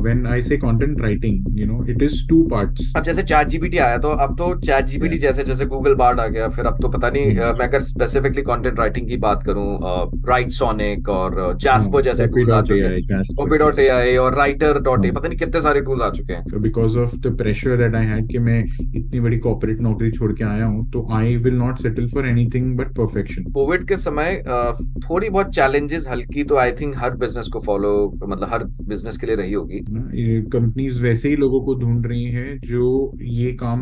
When I say content writing you know it is two parts अब जैसे chat GPT आया तो अब तो चैट जीपीटी जैसे जैसे गूगल बार्ड आ गया फिर अब तो पता नहीं। अ, मैं अगर स्पेसिफिकली कंटेंट राइटिंग की बात करूँ राइट सोनिक और जैस्पर जैसे टूल्स आ चुके हैं। डॉट और राइटर डॉट ए। पता नहीं कितने सारे टूल्स आ चुके हैं। Because of the pressure that I had कि मैं इतनी बड़ी कॉर्पोरेट नौकरी छोड़ के आया हूँ तो I will not settle for anything but perfection Covid के समय थोड़ी बहुत चैलेंजेस हल्की तो आई थिंक हर बिज़नेस को फॉलो मतलब हर बिज़नेस के लिए रही होगी। कंपनीज़ वैसे ही लोगों को ढूंढ रही हैं जो ये काम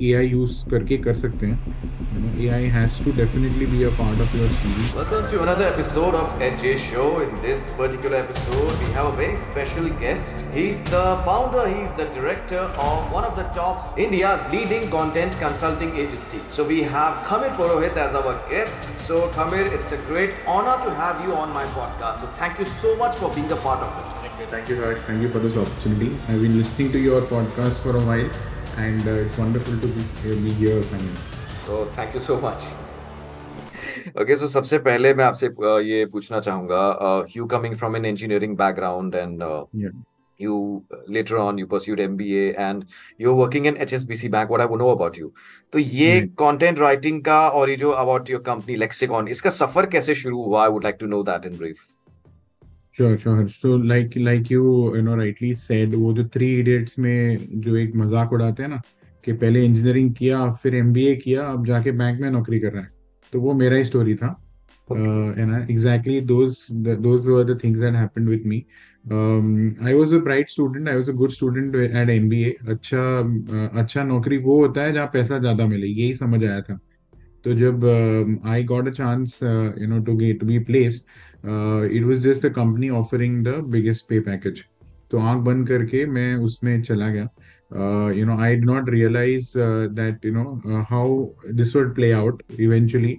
ए आई यूज़ करके कर सकते हैं। A I has to definitely be a part of your CV welcome to another episode of H A show in this particular episode we have a very special guest he is the founder he is the director of one of the top India's leading content consulting agency so we have Khamir Purohit as our guest so Khamir it's a great honour to have you on my podcast so thank you so much for being a part of it Thank you, Harsh. Thank you for this opportunity. I've been listening to your podcast for a while, and uh, it's wonderful to be, be here. Kanye. So thank you so much. Okay, so सबसे पहले मैं आपसे uh, ये पूछना चाहूंगा uh, you coming from an engineering background and uh, Yeah. you uh, later on you pursued MBA and you're working in HSBC Bank. What I want to know about you. तो ये Right. content writing का और ये जो about your company Lexicon इसका सफर कैसे शुरू हुआ? I would like to know that in brief. Sure sure so like like you you know rightly said वो जो थ्री इडियट्स में जो एक मज़ाक उड़ाते हैं ना कि पहले इंजीनियरिंग किया फिर एमबीए किया अब जाके बैंक में नौकरी कर रहे हैं। तो वो मेरा ही स्टोरी था। Exactly those those things that happened with me I was a bright student I was a good student at M B A अच्छा uh, अच्छा नौकरी वो होता है जहाँ पैसा ज़्यादा मिले यही समझ आया था। तो जब I got a chance you know to get to be placed it was just the company offering the biggest pay package तो आँख बंद करके मैं उसमें चला गया। You know I did not realize that you know how this would play out eventually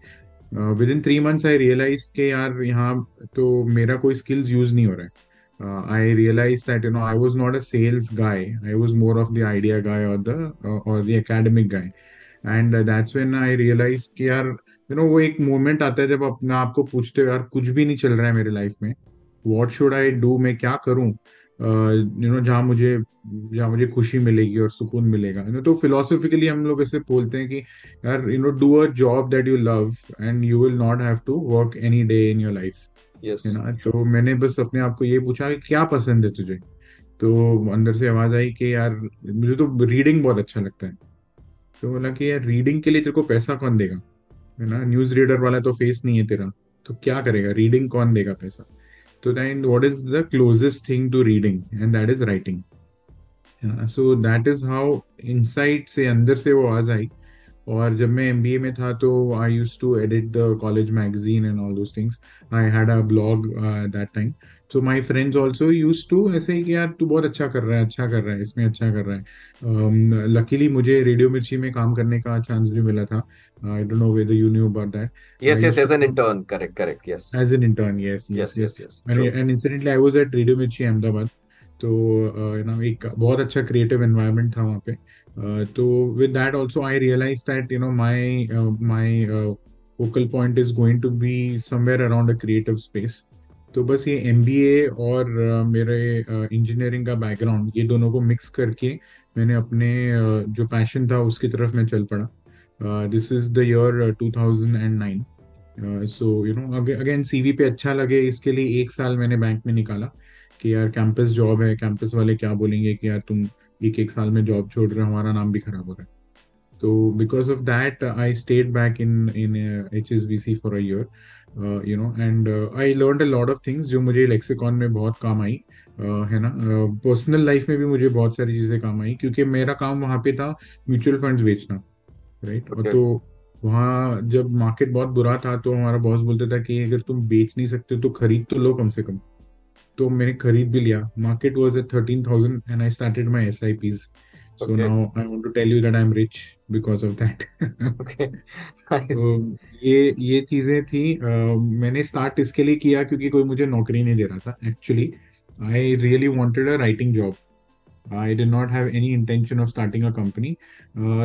within three months I realize के यार यहाँ तो मेरा कोई स्किल्स यूज़ नहीं हो रहा है। I realize that you know I was not a sales guy I was more of the idea guy और द और the academic guy and that's when I realize कि यार यू नो वो एक मोमेंट आता है जब अपने आप को पूछते हो यार कुछ भी नहीं चल रहा है मेरे लाइफ में. व्हाट शुड आई डू मैं क्या करूँ? यू नो जहाँ मुझे जहाँ मुझे खुशी मिलेगी और सुकून मिलेगा. यू नो तो फिलोसफिकली हम लोग ऐसे बोलते हैं कि यार you know do a job that you love and you will not have to work any day in your life. You know तो मैंने बस अपने आप को ये पूछा कि क्या पसंद है तुझे? तो अंदर से आवाज़ आई कि यार मुझे तो रीडिंग बहुत अच्छा लगता है. तो बोला कि यार रीडिंग के लिए तेरे को पैसा कौन देगा? है ना? न्यूज़ रीडर वाला तो फेस नहीं है तेरा। तो क्या करेगा? रीडिंग कौन देगा पैसा? तो then what is the closest thing to reading and that is writing so that is how insight से अंदर से वो आवाज़ आई और जब मैं एमबीए में था तो I use to edit the college magazine and all those things I had a blog that time so my friends also use to ऐसे ही कि यार तू बहुत अच्छा कर रहा है अच्छा कर रहा है इसमें अच्छा कर रहा है लकीली um, मुझे रेडियो मिर्ची में काम करने का चांस भी मिला था I don't know whether you knew about that Yes, I yes, used as to- an intern. Correct, correct. Yes. As an intern yes Yes, yes yes yes. and, True. and incidentally I was at radio Mirchi Ahmedabad तो you know एक बहुत अच्छा creative environment था वहाँ पे Uh, तो with that also I realize that you know my my focal point is going to be somewhere around a creative space तो बस ये एमबीए और मेरे इंजीनियरिंग का बैकग्राउंड ये दोनों को मिक्स करके मैंने अपने जो पैशन था उसकी तरफ़ मैं चल पड़ा। This is the year 2009 so you know again CV पे अच्छा लगे, इसके लिए एक साल मैंने बैंक में निकाला कि यार कैंपस जॉब है कैंपस वाले क्या बोलेंगे कि यार तुम एक एक साल में जॉब छोड़ रहे हो, हमारा नाम भी खराब हो रहा है। तो because of that I stayed back in in H S B C for a year you know and I learn a lot of things जो मुझे लेक्सिकॉन में बहुत काम आई uh, है ना? पर्सनल uh, लाइफ में भी मुझे बहुत सारी चीज़ें काम आई क्योंकि मेरा काम वहाँ पे था म्यूचुअल फंड्स बेचना राइट और Okay. तो वहाँ जब मार्केट बहुत बुरा था तो हमारा बॉस बोलता था कि अगर तुम बेच नहीं सकते तो खरीद तो लो कम से कम। तो मैंने खरीद भी लिया। Market was at 13000 and I started my S I SIPs so Okay. I want to tell you that I am rich because of that Okay. Nice. तो ये ये चीज़ें थी अ, मैंने स्टार्ट इसके लिए किया क्योंकि कोई मुझे नौकरी नहीं दे रहा था actually I really wanted a writing job I did not have any intention of starting a company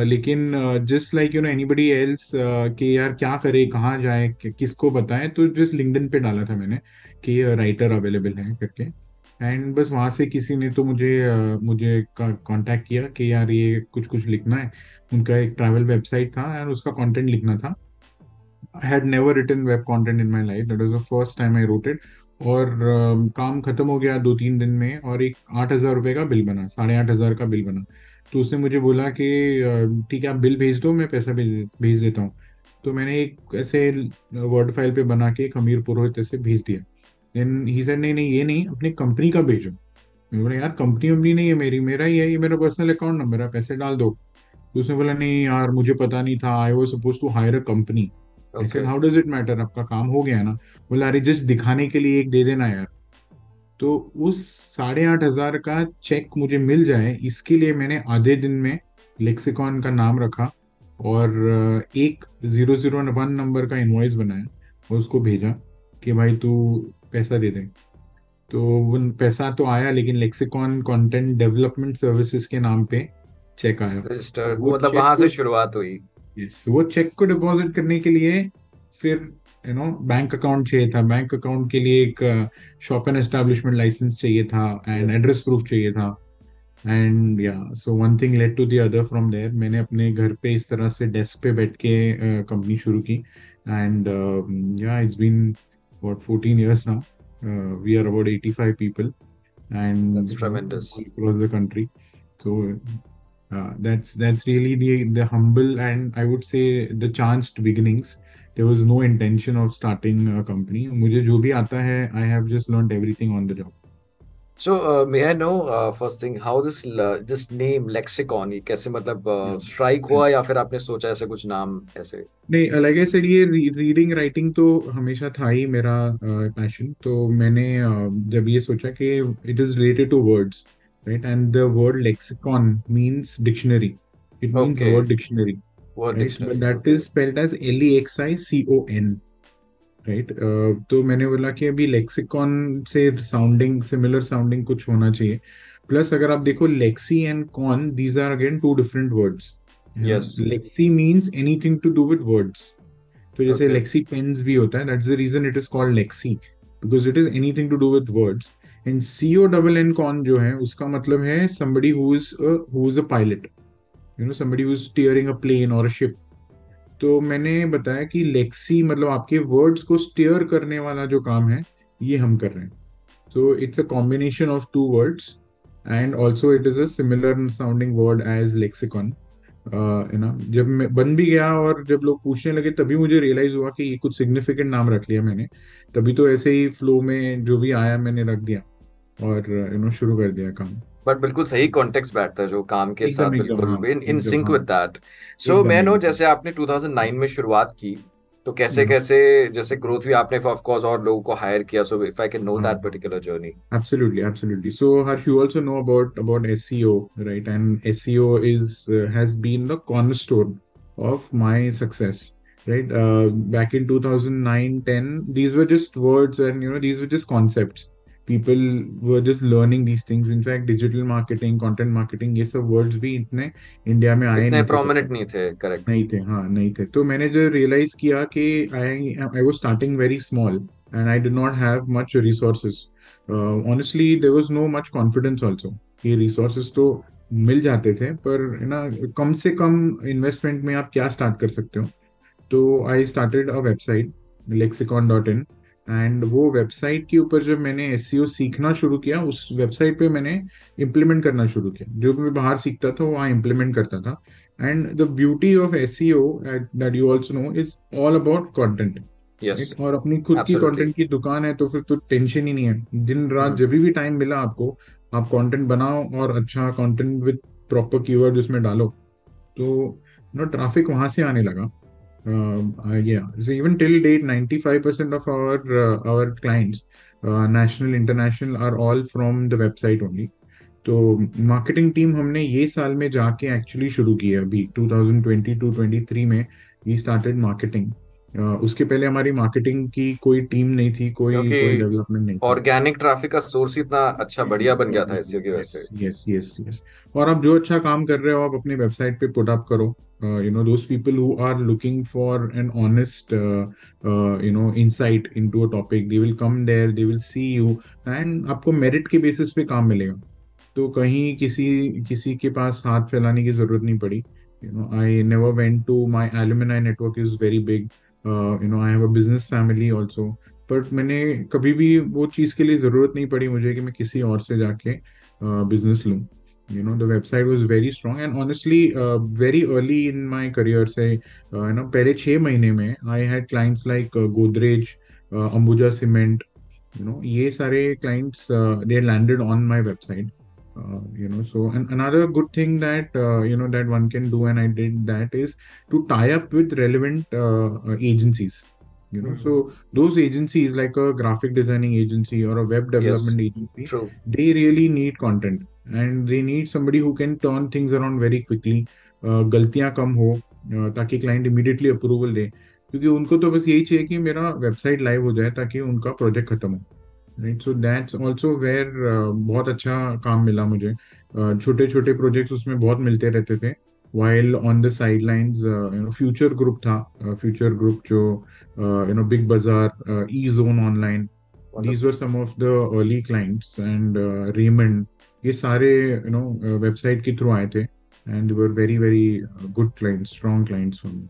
लेकिन just like you know anybody else कि यार क्या करे कहाँ जाए किसको बताएँ तो जस्ट लिंक्डइन पे डाला था मैंने कि राइटर अवेलेबल है करके एंड बस वहाँ से किसी ने तो मुझे मुझे कांटेक्ट किया कि यार ये कुछ कुछ लिखना है। उनका एक ट्रैवल वेबसाइट था एंड उसका कंटेंट लिखना था। I had never written web content in my life that was the first time I wrote it और काम खत्म हो गया दो तीन दिन में और एक आठ हज़ार रुपये का बिल बना, साढ़े आठ हज़ार का बिल बना। तो उसने मुझे बोला कि ठीक है, आप बिल भेज दो, मैं पैसा भेज भेज देता हूँ। तो मैंने एक ऐसे वर्ड फ़ाइल पे बना के हमीर पुरोहित ऐसे भेज दिया। देन ही सेड नहीं नहीं ये नहीं अपनी कंपनी का भेजो. बोला यार कंपनी वंपनी नहीं है मेरी मेरा ही है ये मेरा पर्सनल अकाउंट नंबर है पैसे डाल दो. तो उसने बोला नहीं यार मुझे पता नहीं था I was suppose to hire a company how does it matter आपका काम हो गया ना? बोला अरे जस्ट दिखाने के लिए एक दे देना यार. तो उस साढ़े आठ हज़ार का चेक मुझे मिल जाए इसके लिए मैंने आधे दिन में लेक्सिकॉन का नाम रखा और एक ज़ीरो ज़ीरो वन नंबर का इन्वॉइस बनाया और उसको भेजा कि भाई तू पैसा दे दे। तो वो पैसा तो आया लेकिन लेक्सिकॉन कंटेंट डेवलपमेंट सर्विसेज़ के नाम पे चेक आया। वो मतलब वहाँ से शुरुआत हुई। यस वो चेक को डिपॉजिट करने के लिए फिर यू नो बैंक अकाउंट चाहिए था। बैंक अकाउंट के लिए एक शॉप एंड एस्टेब्लिशमेंट लाइसेंस चाहिए था एंड एड्रेस प्रूफ चाहिए था। And yeah so one thing led to the other from there मैंने अपने घर पे इस तरह से डेस्क पे बैठ के कंपनी शुरू की। And yeah it's been What 14 years now uh, we are about 85 people and that's you know, tremendous all across the country so uh, that's that's really the the humble and I would say the chanced beginnings. There was no intention of starting a company. मुझे जो भी आता है I have just learned everything on the job. So may I know first thing how this this name Lexicon ये कैसे मतलब Yeah. हुआ या फिर आपने सोचा ऐसे कुछ नाम ऐसे? नहीं लाइक आई सेड ये रीडिंग राइटिंग तो हमेशा था ही मेरा पैशन तो मैंने uh, जब ये सोचा कि it is related to words right and the word lexicon means dictionary it means word dictionary word dictionary that okay is spelled as L E X I C O N, right? Uh, तो मैंने बोला कि अभी lexicon से sounding similar sounding कुछ होना चाहिए। Plus अगर आप देखो lexi and con these are again two different words yes lexi means anything to do with words तो जैसे लेक्सी पेन्स भी होता है that's the reason it is called lexi because it is anything to do with words and C O double N con जो है उसका मतलब है somebody who is a who is a pilot. You know somebody who's steering a plane or a ship. तो मैंने बताया कि Lexi मतलब आपके वर्ड्स को स्टेयर करने वाला जो काम है, ये हम कर रहे हैं। So it's a combination of two words and also it is a similar sounding word as lexicon है ना? जब मैं, बन भी गया और जब लोग पूछने लगे, तभी मुझे रियलाइज़ हुआ कि ये कुछ सिग्निफिकेंट नाम रख लिया मैंने। तभी तो ऐसे ही फ्लो में जो भी आया, मैंने रख दिया और यू नो शुरू कर दिया काम। बट बिल्कुल सही कॉन्टेक्स्ट बैठता है जो काम के साथ हाँ बिल्कुल इन इन सिंक हाँ विद दैट सो मैं नो जैसे आपने 2009 में शुरुआत की तो कैसे हाँ कैसे जैसे ग्रोथ हुई आपने ऑफ़ कोर्स और लोगों को हायर किया so if I can know हाँ दैट हाँ particular journey. So Harsh, you also know about about SEO, right? And SEO is uh, has been the cornerstone of my success, right? Uh, back in 2009, 10, these were just words and you know these were just concepts. People were just learning these things. In fact, digital marketing, content marketing, ये सब words भी इतने India में आए इतने नहीं थे। तब प्रोमिनेंट नहीं थे करेक्ट नहीं थे हाँ नहीं थे। तो मैंने जो रियलाइज़ किया कि I I was starting very small and I did not have much resources honestly there was no much confidence also कि रिसोर्सेज तो मिल जाते थे पर ना कम से कम इन्वेस्टमेंट में आप क्या स्टार्ट कर सकते हो? तो I started a website Lexicon dot in and वो वेबसाइट के ऊपर जब मैंने एस सीखना शुरू किया उस वेबसाइट पे मैंने इम्प्लीमेंट करना शुरू किया। जो भी मैं बाहर सीखता था वहाँ इम्प्लीमेंट करता था। And the beauty of S that you also know is all about content और अपनी खुद की कंटेंट की दुकान है तो फिर तो टेंशन ही नहीं है। दिन रात जब भी टाइम मिला आपको आप कंटेंट बनाओ और अच्छा कंटेंट विद प्रॉपर कीवर्ड उसमें डालो। तो नो ट्रैफ़िक वहाँ से आने लगा। Yeah. So even till date 95% of our uh, our clients uh, national international are all from the website only. तो मार्केटिंग टीम हमने ये साल में जाके एक्चुअली शुरू की है अभी 2022-23 में वी स्टार्टेड मार्केटिंग उसके पहले हमारी मार्केटिंग की कोई टीम नहीं थी कोई क्योंकि कोई डेवलपमेंट नहीं ऑर्गेनिक ट्रैफ़िक का सोर्स इतना अच्छा बढ़िया बन गया था एसईओ की वजह से। यस यस यस और आप जो अच्छा काम कर रहे हो आप अपनी वेबसाइट पे पुट अप करो। You know those people who are looking for an honest you know insight into a topic they will come there they will see you and आपको मेरिट के बेसिस पे काम मिलेगा। तो कहीं किसी किसी के पास हाथ फैलाने की ज़रूरत नहीं पड़ी। You know I never went to my alumni network is very big you know I have a business family also but मैंने कभी भी वो चीज़ के लिए ज़रूरत नहीं पड़ी मुझे कि मैं किसी और से जाके बिज़नेस लूँ। you know the website was very strong and honestly uh, very early in my career say uh, you know पहले छह महीने में I had clients like uh, Godrej uh, Ambuja Cement you know ये सारे clients uh, they landed on my website uh, you know so and another good thing that uh, you know that one can do and I did that is to tie up with relevant uh, uh, agencies you know Mhm. so those agencies like a graphic designing agency or a web yes development agency true they really need content and they need somebody who can turn things around very quickly गलतियाँ कम हो uh, ताकि client immediately approval दे। क्योंकि उनको तो बस यही चाहिए कि मेरा वेबसाइट लाइव हो जाए ताकि उनका प्रोजेक्ट खत्म हो। Right so that's also where बहुत अच्छा काम मिला मुझे। छोटे छोटे प्रोजेक्ट्स उसमें बहुत मिलते रहते थे। While on the side line Future Group था। फ्यूचर uh, ग्रुप जो you know Big Bazaar E zone online these were some early clients and Raymond uh, ये सारे you know वेबसाइट के थ्रू आए थे were very very uh, good clients strong clients for me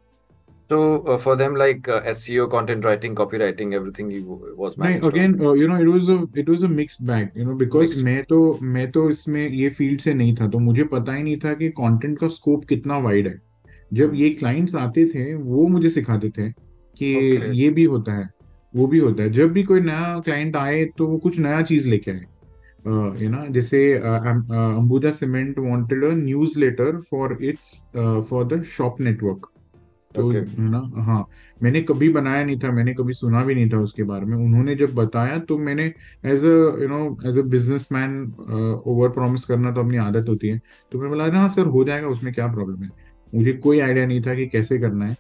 so uh, for them like uh, SEO content writing copywriting everything you was नहीं managed again you know it was a it was a mixed bag you know because mixed मैं तो मैं तो इसमें ये field से नहीं था तो मुझे पता ही नहीं था कि कंटेंट का स्कोप कितना वाइड है जब Hmm. ये क्लाइंट्स आते थे वो मुझे सिखाते थे कि okay ये भी होता है वो भी होता है जब भी कोई नया क्लाइंट आए तो वो कुछ नया चीज़ लेके आए यू नो जैसे Ambuja cement wanted a newsletter for its for the shop network तो है ना हाँ मैंने कभी बनाया नहीं था मैंने कभी सुना भी नहीं था उसके बारे में। उन्होंने जब बताया तो मैंने as a you know as a businessman over promise करना तो अपनी आदत होती है। तो मैंने बोला हाँ सर हो जाएगा उसमें क्या प्रॉब्लम है? मुझे कोई आइडिया नहीं था कि कैसे करना है।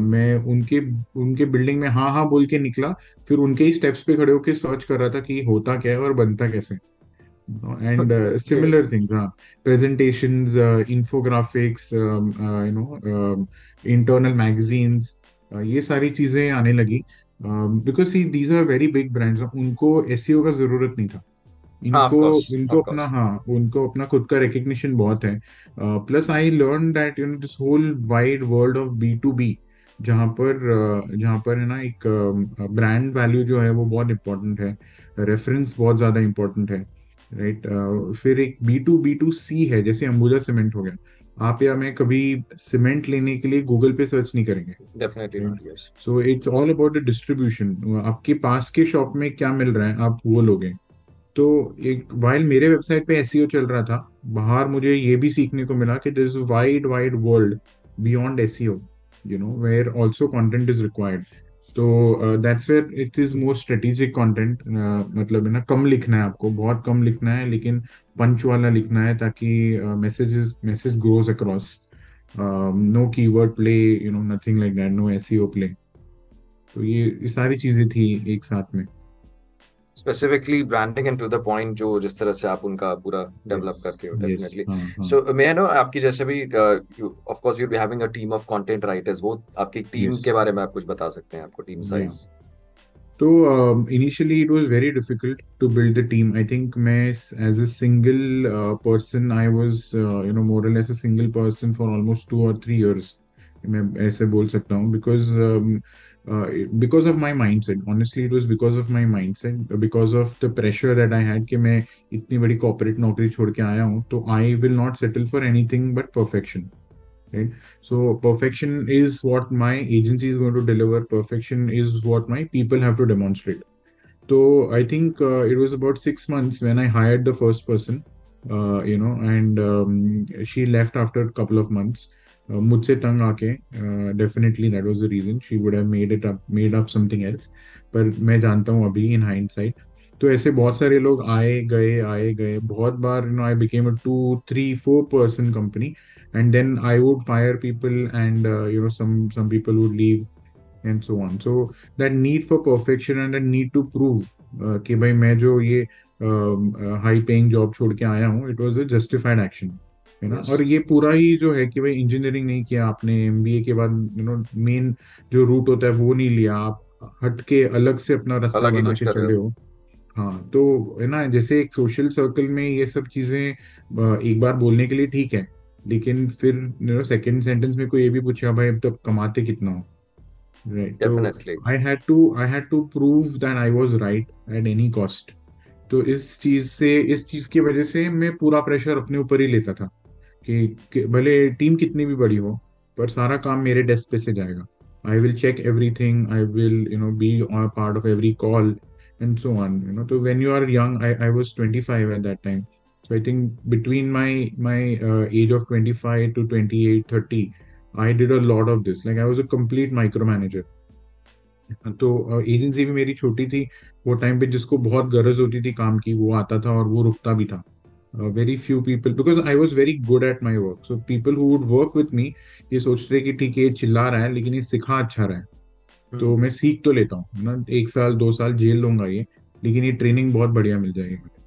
मैं उनके उनके बिल्डिंग में हाँ हाँ बोल के निकला फिर उनके ही स्टेप्स पे खड़े होकर सर्च कर रहा था कि होता क्या है और बनता कैसे एंड सिमिलर थिंग्स हाँ। You know um, internal magazines uh, ये सारी चीज़ें आने लगी। Because see these are very big brands उनको एसईओ का ज़रूरत नहीं था। इनको course इनको अपना हाँ उनको अपना खुद का रिकग्निशन बहुत है। Plus I learn that you know this whole wide world of B to B जहाँ पर जहाँ पर है ना एक ब्रांड वैल्यू जो है वो बहुत इम्पोर्टेंट है। रेफरेंस बहुत ज़्यादा इम्पोर्टेंट है। राइट फिर एक B to B to C है जैसे अंबुजा सीमेंट हो गया। आप या मैं कभी सीमेंट लेने के लिए गूगल पे सर्च नहीं करेंगे। So it's all about the distribution आपके पास के शॉप में क्या मिल रहा है आप वो लोगे। तो एक वाइल मेरे वेबसाइट पे एसईओ चल रहा था, बाहर मुझे ये भी सीखने को मिला कि this is wide wide world beyond SEO you know where also content is required तो that's where it is more strategic content मतलब है ना, कम लिखना है आपको, बहुत कम लिखना है, लेकिन पंच वाला लिखना है ताकि messages message grows across no keyword play you know nothing like that no SEO play तो ये सारी चीज़ें थी एक साथ में। Specifically branding and to the point जो जिस तरह से आप उनका पूरा डेवलप yes, करते हो डेफिनेटली सो मे नो आपकी जैसे भी of course you having a team of content writers वो आपकी टीम yes. के बारे में आप कुछ बता सकते हैं आपको टीम साइज़ तो initially it was very difficult to build the team I think मैं as a single person I was you know more less a single person for almost two और थ्री इयर्स मैं ऐसे बोल सकता हूँ because uh, because of my mindset. Honestly, it was because of my mindset, because of the pressure that I had कि मैं इतनी बड़ी corporate नौकरी छोड़ के आया हूँ तो I will not settle for anything but perfection. right so perfection is what my agency is going to deliver perfection is what my people have to demonstrate so i think uh, it was about six months when i hired the first person uh, you know and um, she left after a couple of months uh, मुझसे तंग आके definitely that was the reason she would have made it up made up something else पर मैं जानता हूँ अभी इन hindsight तो ऐसे बहुत सारे लोग आए, गए आए, गए। बहुत बार you know I became a two three four person company and then I would fire people and you know, some some people would leave. And so on so that need for perfection and that need to prove कि भाई मैं जो ये high paying job छोड़ के आया हूँ it was a justified action है ना? और ये पूरा ही जो है कि भाई इंजीनियरिंग नहीं किया आपने एमबीए के बाद यू नो मेन जो रूट होता है वो नहीं लिया। आप हट के अलग से अपना रास्ता ही बना के चले हो। हो। हाँ तो है ना जैसे एक सोशल सर्कल में ये सब चीज़ें एक बार बोलने के लिए ठीक है लेकिन फिर यू नो सेकंड सेंटेंस में कोई ये भी पूछा भाई अब तब कमाते कितना हो? राइट तो definitely I had to I had to prove that I was right at any cost तो इस चीज़ से इस चीज़ की वजह से मैं पूरा प्रेशर अपने ऊपर ही लेता था। कि भले टीम कितनी भी बड़ी हो, पर सारा काम मेरे डेस्क पे से जाएगा। I will check every thing I will you know be part of every call and so on you know तो when you are young I was twenty five at that time so I think between my my age of twenty five to twenty eight thirty I did a lot of this like I was a complete micro manager तो uh, agency भी मेरी छोटी थी, वो time पे जिसको बहुत गरज होती थी काम की, वो आता था और वो रुकता भी था। Very few people because I was very good at my work so people who would work with me ये सोचते थे कि ठीक है ये चिल्ला रहा है लेकिन ये सिखा अच्छा रहा है। तो मैं सीख तो लेता हूँ ना? एक साल दो साल जेल लूँगा ये लेकिन ये ट्रेनिंग बहुत बढ़िया मिल जाएगी मुझे।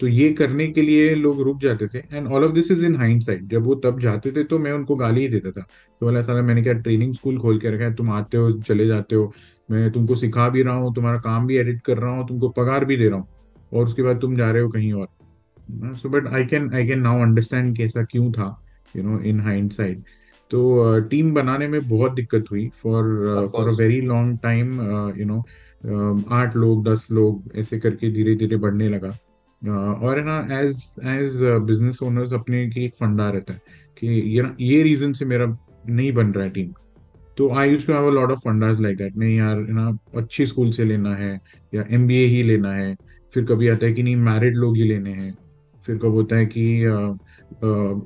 तो ये करने के लिए लोग रुक जाते थे and all of this is in hindsight जब वो तब जाते थे तो मैं उनको गाली ही देता था। तो बोला सारा मैंने क्या ट्रेनिंग स्कूल खोल के रखा है? तुम आते हो चले जाते हो। मैं तुमको सिखा भी रहा हूँ तुम्हारा काम भी एडिट कर रहा हूँ तुमको पगार भी दे रहा हूँ। और उसके बाद तुम जा रहे हो कहीं और। So but I can I can now understand कि ऐसा क्यों था यू नो इन हाइंडसाइट तो टीम बनाने में बहुत दिक्कत हुई for for a. Very long time you know आठ लोग दस लोग ऐसे करके धीरे धीरे बढ़ने लगा। Uh, और है ना एज एज बिज़नेस ओनर्स अपने की एक फंडा रहता है कि ये ना ये रीजन से मेरा नहीं बन रहा है टीम तो I use to have a lot of fundas like that नहीं यार ना अच्छी स्कूल से लेना है या एमबीए ही लेना है फिर कभी आता है कि नहीं मैरिड लोग ही लेने हैं। फिर कब होता है कि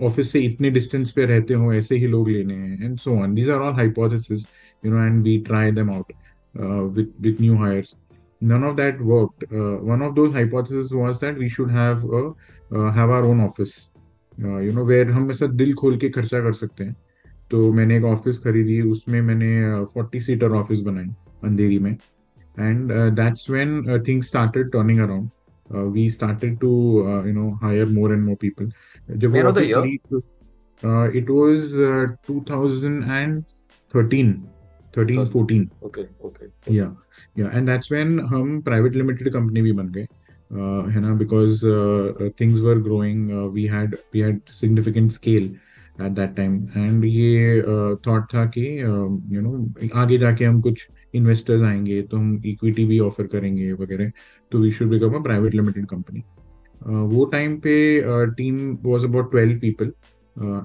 ऑफ़िस से इतने डिस्टेंस पे रहते हो ऐसे ही लोग लेने हैं and so on these are all hypothesis you know and we try them out with with new hires. None of that worked. Uh, one of those hypotheses was that we should have a office uh, you know where हम ऐसा दिल खोल के खर्चा कर सकते हैं. तो मैंने एक ऑफ़िस खरीदी उसमें मैंने फोर्टी सीटर ऑफ़िस बनाई अंधेरी में. And that's when things started turning around we started to you know hire more and more people जब May I वो know office year? Lee it was 2013 13 14 Okay, okay. Yeah yeah and that's when हम private limited company भी बन गए. Uh, है ना? Because things were growing we had we had significant scale at that time and ये thought था कि you know आगे जाके हम कुछ इन्वेस्टर्स आएँगे तो हम इक्विटी भी ऑफ़र करेंगे वगैरह तो we should become a private limited company वो टाइम पे team was about twelve people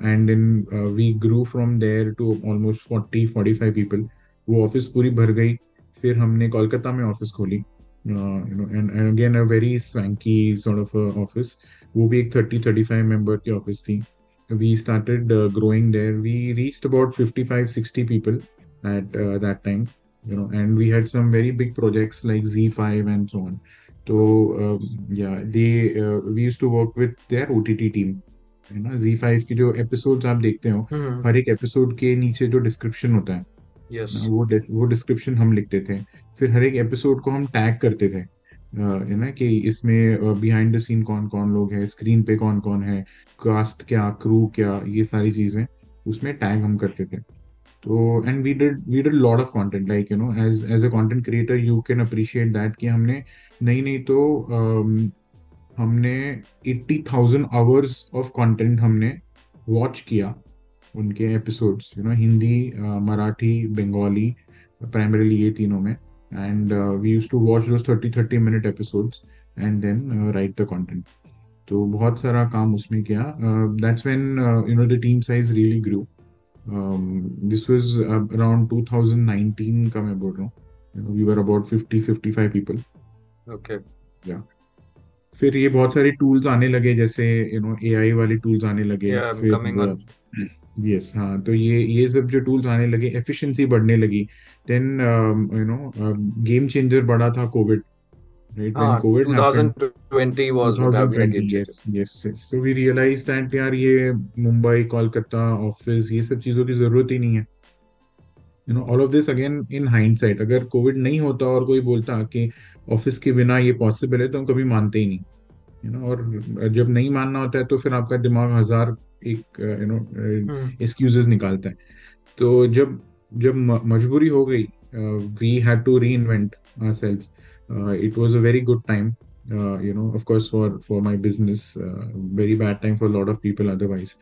and then we grew from there to almost forty forty five people वो ऑफ़िस पूरी भर गई फिर हमने कोलकाता में ऑफ़िस खोली and again a very swanky sort of office वो भी एक थर्टी थर्टी फाइव मेंबर की ऑफ़िस थी. We started uh, growing there. We reached about 55 60 people at uh, that time. You know and we had some very big projects like z5 and so on so um, yeah they uh, we used to work with their ott team है ना Z5 की जो episodes आप देखते हो Hmm. हर एक episode के नीचे जो डिस्क्रिप्शन होता है Yes. वो वो डिस्क्रिप्शन हम लिखते थे फिर हर एक एपिसोड को हम टैग करते थे है ना कि इसमें बिहाइंड द सीन कौन कौन लोग हैं स्क्रीन पे कौन कौन है कास्ट क्या क्रू क्या ये सारी चीज़ें उसमें टैग हम करते थे तो and we did we did lot of content like you know as as a content creator you can appreciate that कि हमने नहीं नहीं तो um, हमने 80,000 आवर्स ऑफ़ कंटेंट हमने वॉच किया उनके episodes you know Hindi Marathi Bengali primarily ये तीनों में and we use to watch those 30 30 minute episodes and then write the content तो बहुत सारा काम उसमें किया। That's when you know the team size really grew this was around 2019 का मैं बोल रहा हूँ। We were about 50 55 people Okay. फिर ये बहुत सारे टूल्स आने लगे जैसे यू नो एआई वाले टूल्स आने लगे। Yeah, फिर coming on. हाँ तो ये ये सब जो टूल्स आने लगे एफिशिएंसी बढ़ने लगी। Then you know game changer बढ़ा था COVID right when Ah, COVID happened 2020 was would have been a game 2020 yes yes yes. So we realized that यार ये मुंबई कोलकाता ऑफ़िस ये सब चीज़ों की ज़रूरत ही नहीं है. You know all of this again in hindsight अगर कोविड नहीं होता और कोई बोलता कि ऑफ़िस के बिना ये पॉसिबल है तो हम कभी मानते ही नहीं। यू नो और जब नहीं मानना होता है तो फिर आपका दिमाग हज़ार एक यू नो एक्सक्यूजेस निकालता है। तो जब जब मजबूरी हो गई we had to reinvent ourselves. Uh, it was a very good time uh, you know of course for for my business uh, very bad time for a lot of people otherwise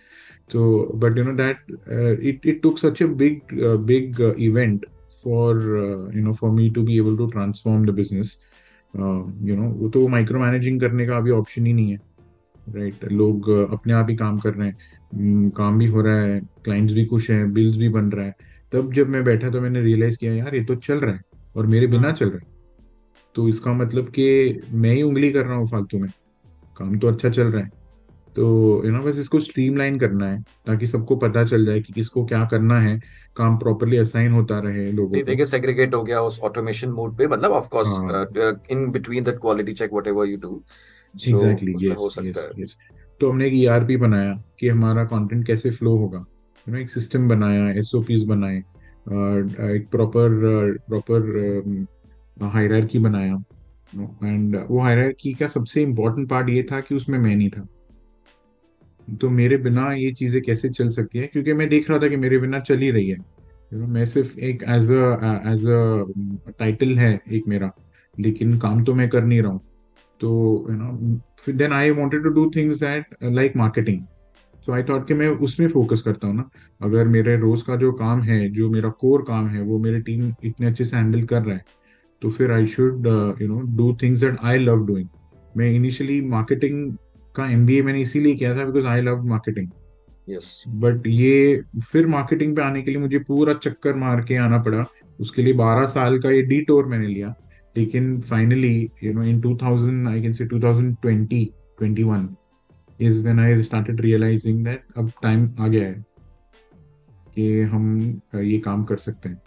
so but you know that uh, it, it took such a big uh, big uh, event for uh, you know for me to be able to transform the business uh, you know वो तो micro managing करने का अभी option ही नहीं है right right? लोग uh, अपने आप ही काम कर रहे हैं हम्म, काम भी हो रहा है क्लाइंट्स भी खुश हैं बिल्स भी बन रहा है तब जब मैं बैठा तो मैंने रियलाइज़ किया यार ये तो चल रहा है और मेरे बिना चल रहा है तो इसका मतलब कि मैं ही उंगली कर रहा हूँ फालतू में। काम तो अच्छा चल रहा है। तो यू नो बस इसको स्ट्रीमलाइन करना है ताकि सबको पता चल जाए कि किसको क्या करना है काम प्रॉपरली असाइन होता रहे लोगों को। देखिए सेग्रीगेट हो गया उस ऑटोमेशन मोड पे मतलब of course in between that quality check whatever you do exactly yes तो हमने एक ईआरपी बनाया कि हमारा कंटेंट कैसे फ्लो होगा। यू नो एक सिस्टम बनाया एसओपीज बनाए एक प्रॉपर प्रॉपर हायरार्की बनाया। एंड वो हायरार्की का सबसे इम्पोर्टेंट पार्ट ये था कि उसमें मैं नहीं था। तो मेरे बिना ये चीज़ें कैसे चल सकती है? क्योंकि मैं देख रहा था कि मेरे बिना चल ही रही है। यू नो मैं सिर्फ़ एक as a as a title है एक मेरा। लेकिन काम तो मैं कर नहीं रहा हूँ। तो you know then I wanted to do things that like marketing so I thought कि मैं उसमें फोकस करता हूँ ना। अगर मेरे रोज का जो काम है, जो मेरा कोर काम है, वो मेरी टीम इतने अच्छे से हैंडल कर रहा है तो फिर I should you know do things that I love doing मैं इनिशियली मार्केटिंग का एमबीए मैंने इसीलिए किया था because I love marketing yes but ये फिर मार्केटिंग पे आने के लिए मुझे पूरा चक्कर मार के आना पड़ा। उसके लिए बारह साल का ये डी टोर मैंने लिया। लेकिन finally you know in 2000 I can say 2020 21 is when I started realising that अब टाइम आ गया है कि हम uh, ये काम कर सकते हैं।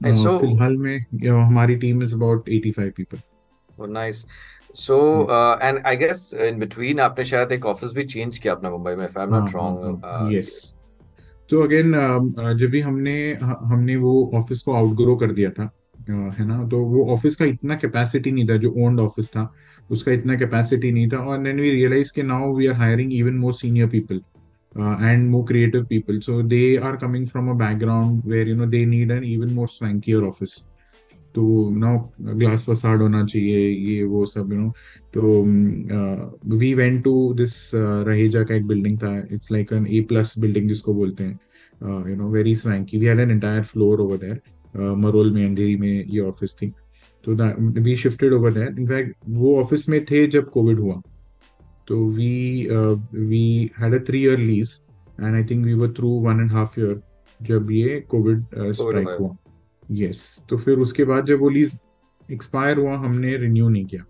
Uh, सो फ़िलहाल में you know, हमारी team is about 85 people nice so and I guess in between आपने शायद एक ऑफ़िस भी चेंज किया अपना मुंबई में if I am not wrong yes तो अगेन जब भी हमने हमने वो ऑफ़िस को आउटग्रो कर दिया था है ना तो वो ऑफ़िस का इतना कैपेसिटी नहीं था जो ओन्ड ऑफ़िस था उसका इतना कैपेसिटी नहीं था और देन वी रियलाइज़ कि now we are hiring even more senior people and more creative people so they are coming from a background where you know they need an even more swankier office तो now glass facade होना चाहिए, ये, वो सब you know तो we went to this Raheja का एक building था. It's like an A plus building जिसको बोलते हैं. You know very swanky we had an entire floor over there Marol में अंधेरी में ये ऑफ़िस थी. तो we shifted over there in fact वो ऑफ़िस में थे जब कोविड हुआ. तो we we had a three year lease and I think we were through one and half year जब ये कोविड स्ट्राइक हुआ हुआ। यस तो फिर उसके बाद जब वो लीज एक्सपायर हुआ हमने रिन्यू नहीं किया।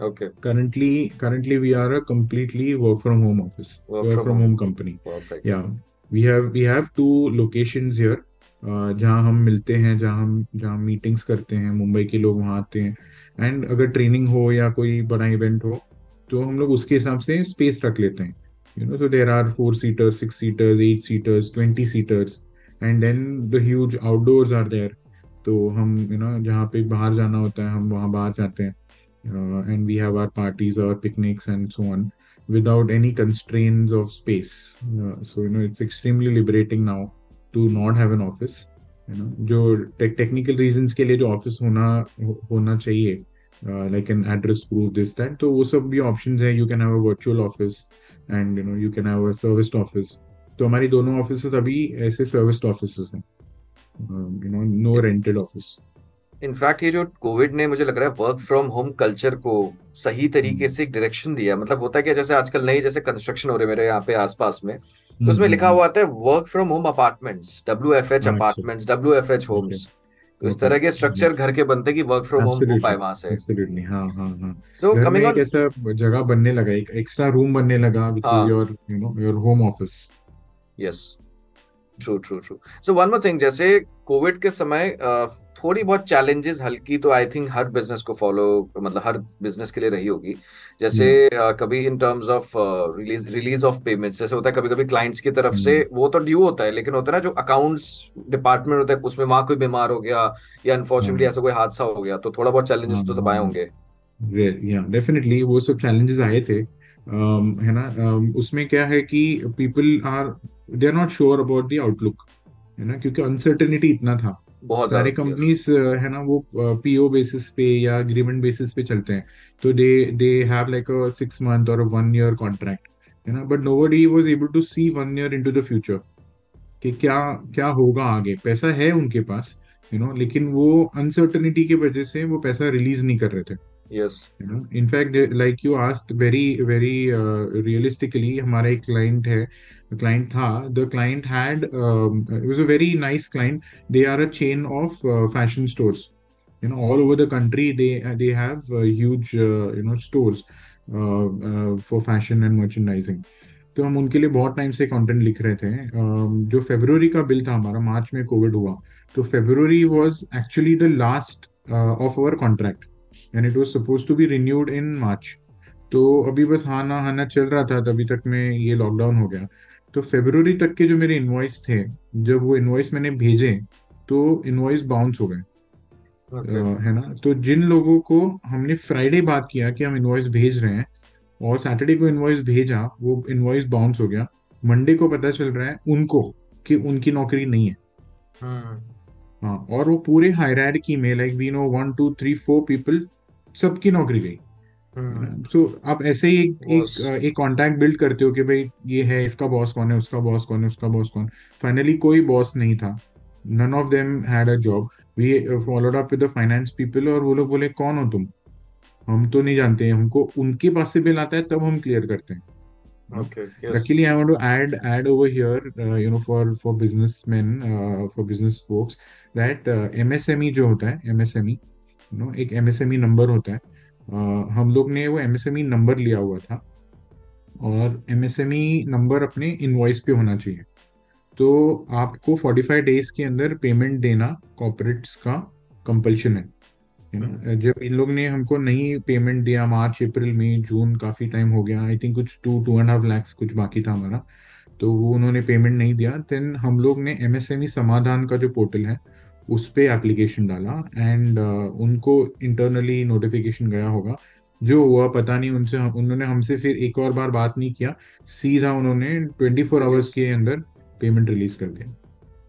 Okay currently currently we are a completely work from home office work work from from home home company. Perfect yeah. We have we have two locations here uh, जहाँ हम मिलते हैं जहाँ हम जहाँ मीटिंग्स करते हैं मुंबई के लोग वहाँ आते हैं। एंड अगर ट्रेनिंग हो या कोई बड़ा इवेंट हो तो हम लोग उसके हिसाब से स्पेस रख लेते हैं। You know so there are four seaters six seaters eight seaters twenty seaters and then the huge outdoors are there तो हम यू नो जहाँ पे बाहर जाना होता है, हम वहाँ बाहर जाते हैं। And we have our parties our picnics and so on without any constraint of space so you know it's extremely liberating now to not have an office जो टेक्निकल रीजन के लिए जो ऑफ़िस होना होना चाहिए। Like an address proof this that तो वो सब भी ऑप्शंस है. You can have a virtual office and you know you can have a serviced office तो हमारी दोनों ऑफ़िस अभी ऐसे सर्विस्ड ऑफ़िस हैं. You know no rented office in fact ये जो कोविड ने मुझे लग रहा है वर्क फ्रॉम होम कल्चर को सही तरीके से एक डायरेक्शन दिया मतलब होता है कि जैसे आजकल नई जैसे कंस्ट्रक्शन हो रहे मेरे यहाँ पे आसपास में तो उसमें लिखा हुआ आता है work from home apartments W F H apartments W F H homes तो इस तरह के स्ट्रक्चर घर के बनते कि वर्क फ्रॉम होम हो पाए वहाँ से। एब्सोल्युटली हाँ हाँ हाँ। तो कमिंग ऑन ऐसा जगह बनने लगा एक एक्स्ट्रा रूम बनने लगा which is your you know your home office yes true true true so one more thing जैसे कोविड के समय अ, थोड़ी बहुत चैलेंजेस हल्की तो आई थिंक हर बिज़नेस को फॉलो मतलब हर बिज़नेस के लिए रही होगी। जैसे हम्म। uh, कभी in terms of release release of payments जैसे होता है कभी कभी क्लाइंट्स की तरफ़ से हम्म। वो तो ड्यू होता है लेकिन होता है ना जो अकाउंट्स डिपार्टमेंट होता है उसमें वहाँ कोई बीमार हो गया या अनफॉर्चुनेटली हाँ ऐसा कोई हादसा हो गया तो थोड़ा बहुत चैलेंजेस तो आए हाँ। होंगे। या डेफिनेटली वो सब चैलेंजेस आए थे। um, है ना? um, उसमें क्या है कि people are they are not sure about the outlook है ना? क्योंकि अनसर्टेनिटी इतना था। बहुत सारे कंपनीज़ है ना वो पीओ बेसिस पे या एग्रीमेंट बेसिस पे चलते हैं। तो they they have like a six month और वन ईयर कॉन्ट्रैक्ट है ना? But nobody was able to see one year into the future कि क्या क्या होगा आगे। पैसा है उनके पास यू नो लेकिन वो अनसर्टनिटी की वजह से वो पैसा रिलीज़ नहीं कर रहे थे। Yes you know fact they- like you asked very very uh, realistically हमारा एक क्लाइंट है क्लाइंट था the client had was a very nice client they are a chain of fashion stores you know all over the country they they have huge you know stores for fashion and merchandising तो हम उनके लिए बहुत time से content लिख रहे थे। Uh, जो फेबररी का बिल था हमारा मार्च में कोविड हुआ तो February was actually the last of our contract and it was supposed to be renewed in March तो अभी बस हाना हाना चल रहा था अभी तक में ये लॉकडाउन हो गया। तो फेब्रुवरी तक के जो मेरे इनवॉइस थे जब वो इनवॉइस मैंने भेजे तो इनवॉइस बाउंस हो गए। ओके अ, है ना? तो जिन लोगों को हमने फ्राइडे बात किया कि हम इनवॉइस भेज रहे हैं और सैटरडे को इनवॉइस भेजा वो इनवॉइस बाउंस हो गया। मंडे को पता चल रहा है उनको कि उनकी नौकरी नहीं है। हम्म। हाँ और वो पूरे हायरार्की में like we know one two three four people सबकी नौकरी गई। सो आप ऐसे ही एक एक एक कांटेक्ट बिल्ड करते हो कि भाई ये है इसका बॉस कौन है उसका बॉस कौन है उसका बॉस कौन फाइनली कोई बॉस नहीं था. None of them had a job we followed up with the finance people और वो लोग बोले कौन हो तुम? हम तो नहीं जानते हैं. हमको उनके पास से बिल आता है तब हम क्लियर करते हैं. Okay yes. Luckily, I want to add add over here, uh, you know, for for businessmen, uh, for business folks, that uh, MSME जो होता है MSME, you know, एक MSME नंबर होता है. हम लोग ने वो MSME नंबर लिया हुआ था और MSME नंबर अपने इनवॉइस पे होना चाहिए। तो आपको 45 डेज़ के अंदर पेमेंट देना कॉर्पोरेट्स का कंपल्शन है। जब इन लोग ने हमको नहीं पेमेंट दिया मार्च अप्रैल मई जून काफ़ी टाइम हो गया। आई थिंक कुछ two two and half lakhs कुछ बाकी था हमारा। तो वो उन्होंने पेमेंट नहीं दिया। देन हम लोग ने एमएसएमई समाधान का जो पोर्टल है उस पर एप्लीकेशन डाला एंड uh, उनको इंटरनली नोटिफिकेशन गया होगा। जो हुआ पता नहीं उनसे उन्होंने हमसे फिर एक और बार बात नहीं किया। सीधा उन्होंने 24 फोर आवर्स के अंदर पेमेंट रिलीज़ कर दिया।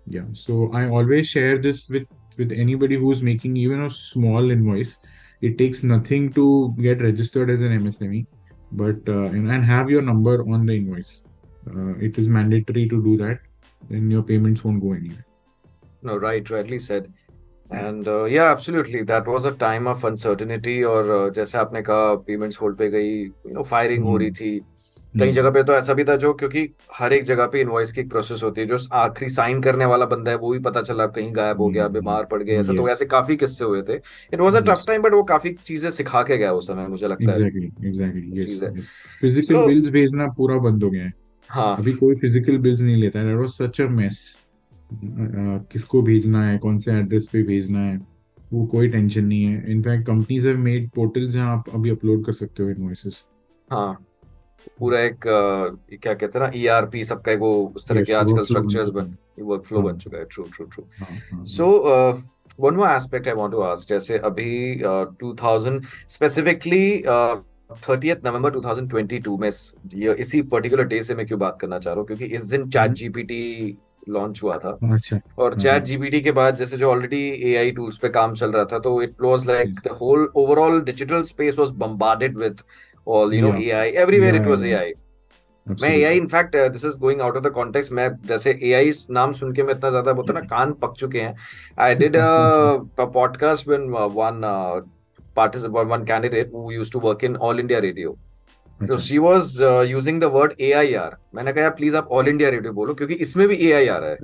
या so I always share this with with anybody who is making even a small invoice it takes nothing to get registered as an M S M E but and have your number on the invoice it is mandatory to do that then your payments won't go anywhere No, right, rightly said. And uh, yeah, absolutely. That was a time of uncertainty और uh, जैसे आपने कहा payments hold पे गई you know firing हो रही हम्म थी। कई हम्म जगह पे तो ऐसा भी था जो क्योंकि हर एक जगह पे इनवॉइस की प्रोसेस होती है जो आखिरी साइन करने वाला बंदा है वो भी पता चला कहीं गायब हो गया बीमार पड़ गया ऐसा तो ऐसे काफ़ी किस्से हुए थे। It was a tough time but वो काफ़ी चीज़ें सिखा के गया उस समय मुझे लगता है। Exactly exactly yes चीज़। yes. Physical bills भेजना पूरा बंद हो गया है। हाँ। अभी कोई फ़िज़िकल बिल्स नहीं लेता है that was such a mess किसको भेजना है कौन से एड्रेस पे भेजना है वो कोई टेंशन नहीं है। In fact companies have made portals जहाँ आप अभी अपलोड कर सकते हो इनवॉइसेस हाँ पूरा एक अ, क्या कहते हैं ना ईआरपी सबका एक वो उस तरह यस के आजकल वर्कफ्लो बन स्ट्रक्चर्स चुका बन है। वर्कफ्लो बन चुका है। True true true so one more aspect I want to ask जैसे अभी two thousand specifically thirtieth November 2022 में ये इसी पर्टिकुलर डे से मैं क्यों बात करना चाह रहा हूँ? क्योंकि इस दिन चैट हम्म, जीपीटी लॉन्च हुआ था। हाँ, अच्छा। और हाँ चैट हाँ जीपीटी के बाद जैसे जो ऑलरेडी एआई टूल्स पे काम चल रहा था तो it was like the whole overall digital space was bombarded with all you know AI everywhere it was AI मैं AI in fact this is going out of the context मैं जैसे AI नाम सुन के मैं इतना ज़्यादा बोलता ना कान पक चुके हैं। I did a podcast when one participant one candidate who used to work in all india radio. So she was using the word A I R मैंने कहा प्लीज़ आप ऑल इंडिया रेडियो बोलो क्योंकि इसमें भी ए आई आर है।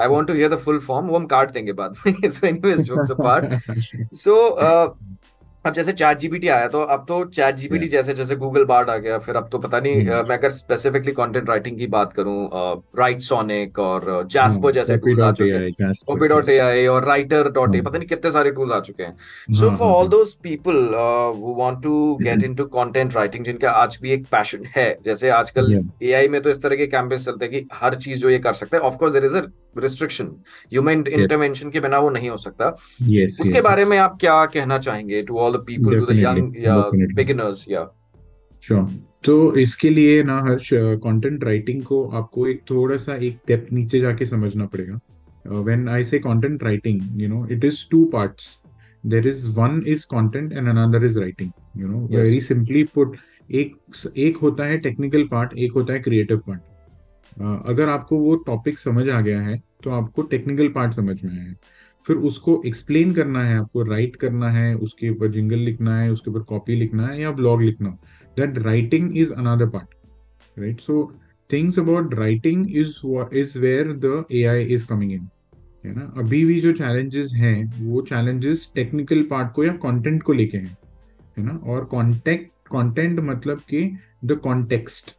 I want to hear the full form वो हम काट देंगे बाद में। सो जोक्स अपार्ट सो अब जैसे चैट जीपीटी आया तो अब तो चैट जीपीटी जैसे जैसे गूगल बार्ड आ गया फिर अब तो पता नहीं हम्म, मैं अगर स्पेसिफिकली कंटेंट राइटिंग की बात करूँ राइट सोनिक और हाँ जास्पर जैसे टूल्स आ चुके हैं। कॉपी डॉट ए आई और राइटर डॉट ए पता नहीं कितने सारे टूल्स आ चुके हैं। So for all those people who want to get into content writing जिनका आज भी एक पैशन है जैसे आजकल एआई में तो इस तरह के कैंपेस चलते हैं कि हर चीज़ जो ये कर सकते हैं of course there is a restriction human intervention के बिना वो नहीं हो सकता। यस उसके यस बारे यस में आप क्या कहना चाहेंगे to all the people to the young या बिगिनर्स या श्योर तो इसके लिए ना हर्ष कंटेंट राइटिंग को आपको एक थोड़ा सा एक डेप्थ नीचे जाके समझना पड़ेगा। When I say content writing you know it is two parts there is one is content and another is writing you know very simply put एक एक होता है टेक्निकल पार्ट एक होता है क्रिएटिव पार्ट अगर आपको वो टॉपिक समझ आ गया है तो आपको टेक्निकल पार्ट समझ में आया है। फिर उसको एक्सप्लेन करना है, आपको राइट करना है, उसके ऊपर जिंगल लिखना है, उसके ऊपर कॉपी लिखना है या ब्लॉग लिखना। That writing is another part right so things about writing is is where the AI is coming in है ना? अभी भी जो चैलेंजेस हैं, वो चैलेंजेस टेक्निकल पार्ट को या कंटेंट को लेके हैं, है ना? और कॉन्टेक्ट कंटेंट मतलब कि the context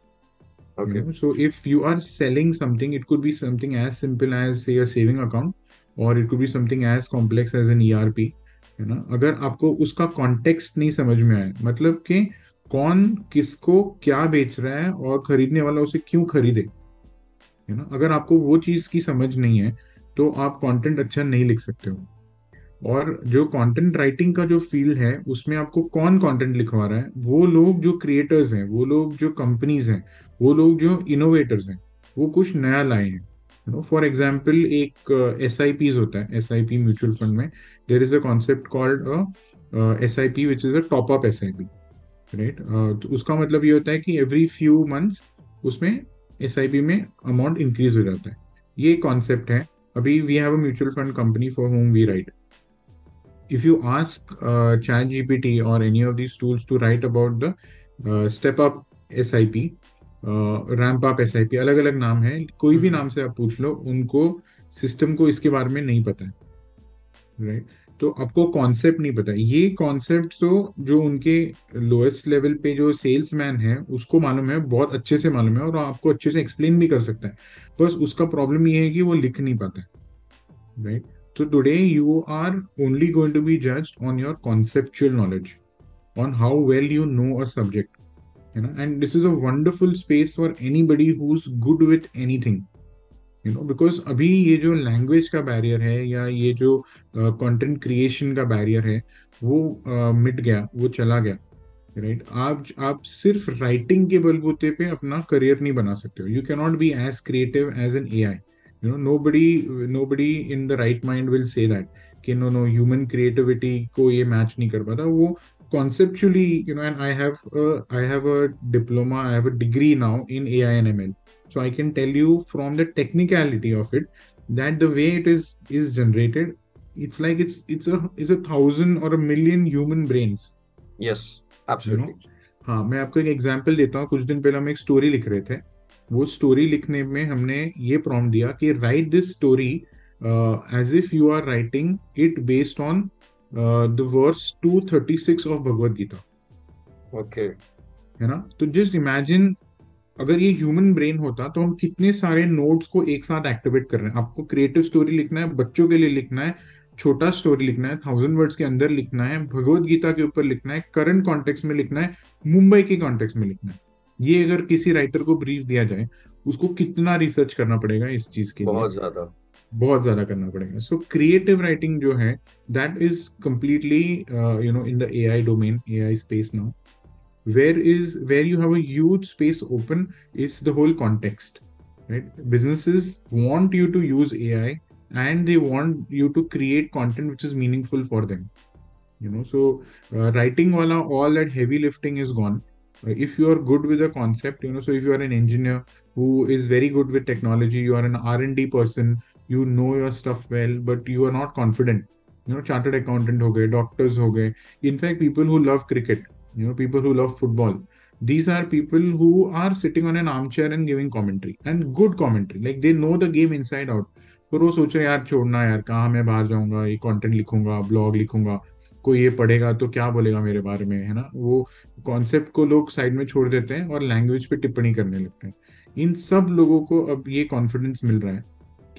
you okay know so if you are selling something it could be something as simple as say a saving account or it could be something as complex as an ERP है ना अगर आपको उसका context नहीं समझ में आए मतलब कि कौन किसको क्या बेच रहा है और खरीदने वाला उसे क्यों खरीदे है ना अगर आपको वो चीज़ की समझ नहीं है तो आप कंटेंट अच्छा नहीं लिख सकते हो। और जो कंटेंट राइटिंग का जो फ़ील्ड है उसमें आपको कौन कंटेंट लिखवा रहा है वो लोग जो क्रिएटर्स हैं वो लोग जो कंपनीज़ हैं वो लोग जो इनोवेटर्स हैं वो कुछ नया लाए हैं। यू नो फॉर एग्जांपल एक एस आई पीज होता है S I P mutual fund में। There is a concept called S I P which is a top up S I P right तो उसका मतलब ये होता है कि एवरी फ्यू मंथ्स उसमें एस आई पी में अमाउंट इंक्रीज हो जाता है। ये कॉन्सेप्ट है। अभी we have a mutual fund company for home we right if you ask uh, ChatGPT or any of these tools to write about the uh, step up SIP, ramp up SIP, अलग अलग नाम है। कोई भी नाम से आप पूछ लो उनको सिस्टम को इसके बारे में नहीं पता है। Right right? तो आपको कॉन्सेप्ट नहीं पता। ये कॉन्सेप्ट तो जो उनके लोएस्ट लेवल पे जो सेल्समैन है उसको मालूम है बहुत अच्छे से मालूम है और आपको अच्छे से एक्सप्लेन भी कर सकता है। बस उसका प्रॉब्लम ये है कि वो लिख नहीं पाता। राइट तो today you are only going to be judged on your conceptual knowledge on how well you know a subject. You know, and this is a wonderful space for anybody who's good with anything. You know, because अभी ये जो language का barrier है या ये जो content creation का barrier है वो uh, मिट गया वो चला गया राइट आप आप सिर्फ़ राइटिंग के बलबूते पे अपना करियर नहीं बना सकते हो you cannot be as creative as an A I you know nobody nobody in the right mind will say that कि no no human creativity को ये match नहीं कर पाता वो conceptually you know and I have a, I have a diploma I have a degree now in AI and ML so I can tell you from the technicality of it that the way it is is generated it's like it's it's a it's a thousand or a million human brains yes you know absolutely हाँ मैं आपको एक example देता हूँ कुछ दिन पहले हम एक स्टोरी लिख रहे थे वो स्टोरी लिखने में हमने ये प्रॉम्प्ट दिया कि write this story as if you are writing it based on the verse 236 of Bhagavad Gita okay है ना? तो जस्ट इमेजिन अगर ये ह्यूमन ब्रेन होता तो हम कितने सारे नोड्स को एक साथ एक्टिवेट कर रहे हैं? आपको क्रिएटिव स्टोरी लिखना है बच्चों के लिए लिखना है छोटा स्टोरी लिखना है थाउज़ेंड वर्ड्स के अंदर लिखना है भगवत गीता के ऊपर लिखना है करंट कॉन्टेक्स्ट में लिखना है मुंबई के कॉन्टेक्स्ट में लिखना है। ये अगर किसी राइटर को ब्रीफ दिया जाए उसको कितना रिसर्च करना पड़ेगा इस चीज़ के लिए? बहुत ज़्यादा। बहुत ज़्यादा करना पड़ेगा। सो क्रिएटिव राइटिंग जो है that is completely you know in the A I domain A I space now where is where you have as space open is the whole context right business want you to use A I and they want you to create content which is meaningful for them you know so writing वाला all that heavy lifting is gone if you are good with a concept you know so if you are an engineer who is very good with technology you are an R and D person you know your stuff well but you are not confident you know chartered accountant हो गए doctors हो गए in fact people who love cricket you know people who love football these are people who are sitting on an arm chair and giving commentary and good commentary like they know the game inside out पर वो सोच रहे यार छोड़ना यार कहाँ मैं बाहर जाऊँगा ये कॉन्टेंट लिखूँगा ब्लॉग लिखूँगा कोई ये पढ़ेगा तो क्या बोलेगा मेरे बारे में है ना वो कॉन्सेप्ट को लोग साइड में छोड़ देते हैं और लैंग्वेज पे टिप्पणी करने लगते हैं इन सब लोगों को अब ये कॉन्फिडेंस मिल रहा है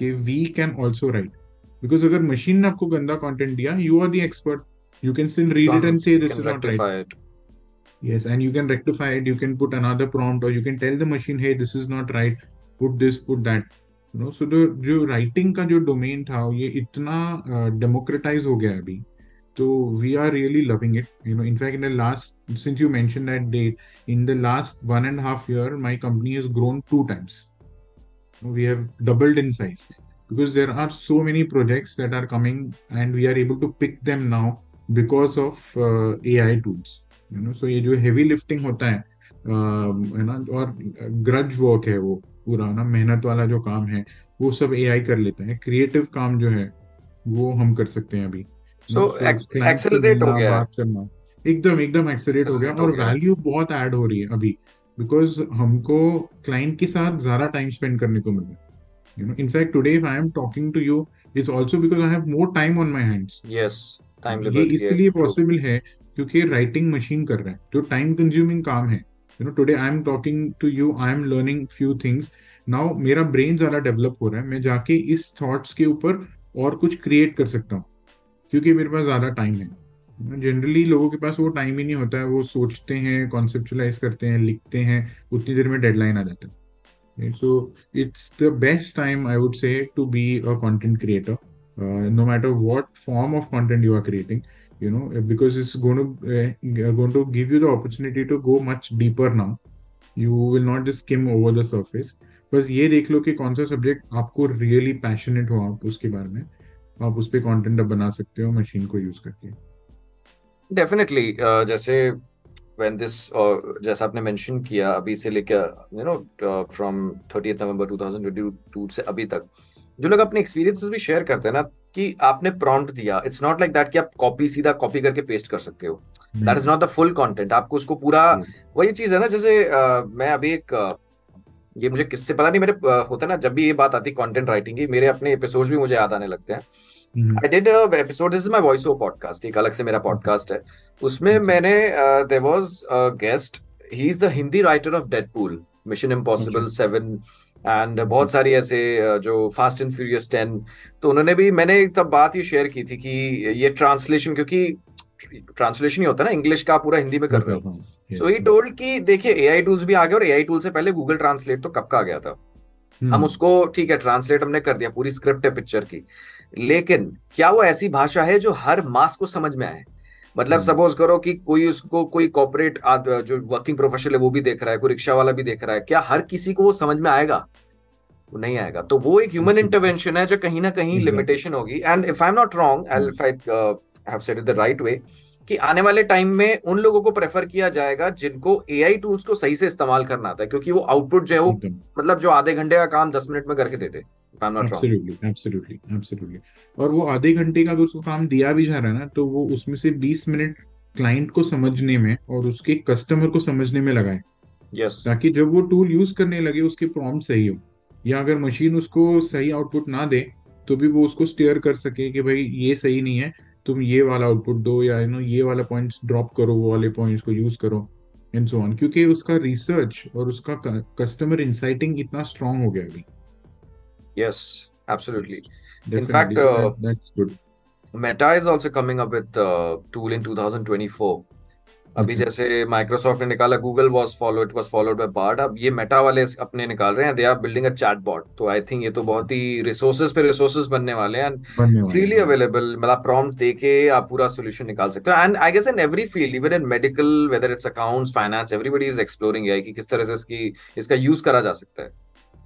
कि we can also write because अगर मशीन ने आपको गंदा कंटेंट दिया you are the expert you can still read it and say this is not right yes and you can rectify it you can put another prompt or you can tell the machine hey this is not right put this put that you know so the जो writing का जो domain था ये इतना democratize हो गया अभी so we are really loving it you know in fact in the last since you mentioned that date in the last one and a half year my company has grown two times We have doubled in size because there are so many projects that are coming and we are able to pick them now because of uh, AI tools. You know, so ये जो heavy lifting होता है है ना और grudge work है वो पूरा ना मेहनत वाला जो काम है वो सब एआई कर लेता है क्रिएटिव काम जो है वो हम कर सकते हैं अभी सो एक्सेलरेट हो गया एकदम एकदम एक्सेलरेट हो गया और वैल्यू बहुत ऐड हो रही है अभी बिकॉज़ हमको क्लाइंट के साथ ज़्यादा टाइम स्पेंड करने को मिल रहा है। In fact know in fact today if i am talking to you is also because i have more time on my hands. Yes time ये इसलिए पॉसिबल है क्योंकि राइटिंग मशीन कर रहा है जो टाइम कंज्यूमिंग काम है। You know today I am talking to you I am learning few things now मेरा ब्रेन ज़्यादा डेवलप हो रहा है मैं जाके इस थॉट्स के ऊपर और कुछ क्रिएट कर सकता हूँ क्योंकि मेरे पास ज़्यादा टाइम है। जनरली लोगों के पास वो टाइम ही नहीं होता है, वो सोचते हैं कॉन्सेप्चुलाइज करते हैं, लिखते हैं, उतनी देर में डेडलाइन आ जाता है। So it's the best time I would say to be a content creator no matter what form of content you are creating you know because it's going to give you the opportunity to go much deeper now you will not just skim over the surface बस ये देख लो कि कौन सा subject आपको really passionate हो आप उसके बारे में। आप उस पर कॉन्टेंट अब बना सकते हो मशीन को यूज़ करके। डेफिनेटली uh, जैसे when this uh, जैसा आपने मेंशन किया अभी से लेकर you know from thirty November 2022 से अभी तक जो लोग अपने एक्सपीरियंसेस भी शेयर करते हैं ना कि आपने प्रॉम्प्ट दिया इट्स नॉट लाइक दैट कि आप कॉपी सीधा कॉपी करके पेस्ट कर सकते हो। That is not the full content आपको उसको पूरा वही चीज़ है ना जैसे uh, मैं अभी एक uh, ये मुझे किससे पता नहीं मेरे uh, होता है ना जब भी ये बात आती कंटेंट राइटिंग की मेरे अपने एपिसोड्स भी मुझे याद आने लगते हैं। I did episode this is my voice over podcast एक अलग से मेरा पॉडकास्ट है। उसमें मैंने there was a guest he is the Hindi writer of Deadpool Mission Impossible seven and बहुत सारी ऐसे uh, जो फास्ट एंड फ्यूरियस टेन तो उन्होंने भी मैंने तब बात ये शेयर की थी कि ये ट्रांसलेशन क्योंकि ट्रांसलेशन ही होता है ना इंग्लिश का पूरा हिंदी में कर रहे हो। सो ही टोल्ड कि देखिए एआई टूल्स भी आ गए और एआई टूल से पहले गूगल ट्रांसलेट तो कब का आ गया था? हम हम्म। उसको ठीक है ट्रांसलेट हमने कर दिया पूरी स्क्रिप्ट है पिक्चर की। लेकिन क्या वो ऐसी भाषा है जो हर मास को समझ में आए? मतलब सपोज़ हम्म। करो कि कोई उसको कोई कॉपरेट जो वर्किंग प्रोफेशनल है वो भी देख रहा है कोई रिक्शा वाला भी देख रहा है क्या हर किसी को वो समझ में आएगा? वो नहीं आएगा। तो वो एक ह्यूमन इंटरवेंशन है जो कहीं ना कहीं लिमिटेशन होगी। And if I am not wrong if I have said it the right way कि आने वाले टाइम में उन लोगों को प्रेफर किया जाएगा जिनको एआई टूल्स को सही से इस्तेमाल करना आता है क्योंकि वो आउटपुट जो है वो मतलब जो आधे घंटे का काम दस मिनट में करके देते और वो आधे घंटे का अगर उसको काम दिया भी जा रहा है ना तो वो उसमें से बीस मिनट क्लाइंट को समझने में और उसके कस्टमर को समझने में लगाए। Yes. ताकि जब वो टूल यूज़ करने लगे उसके प्रॉम्प्ट सही हो। या अगर मशीन उसको सही आउटपुट ना दे तो भी वो उसको स्टेयर कर सके कि भाई ये सही नहीं है तुम ये वाला आउटपुट दो या यू नो ये वाला पॉइंट्स ड्रॉप करो वो वाले पॉइंट्स को यूज़ करो एंड सो ऑन क्योंकि उसका रिसर्च और उसका कस्टमर इंसाइटिंग इतना स्ट्रांग हो गया अभी। Yes absolutely in fact that's good Meta is also coming up with a tool in 2024 अभी जैसे माइक्रोसॉफ्ट ने निकाला Google was follow it was followed by Bard अब ये मेटा वाले अपने निकाल रहे हैं they are building a chat bot तो आई थिंक ये तो बहुत ही रिसोर्सेज पे रिसोर्सेज बनने वाले हैं फ्रीली अवेलेबल मतलब प्रॉम्प्ट देके आप पूरा सोल्यूशन निकाल सकते हो and I guess in every field even in medical whether it's accounts finance everybody is exploring है कि किस तरह से इसकी इसका यूज़ करा जा सकता है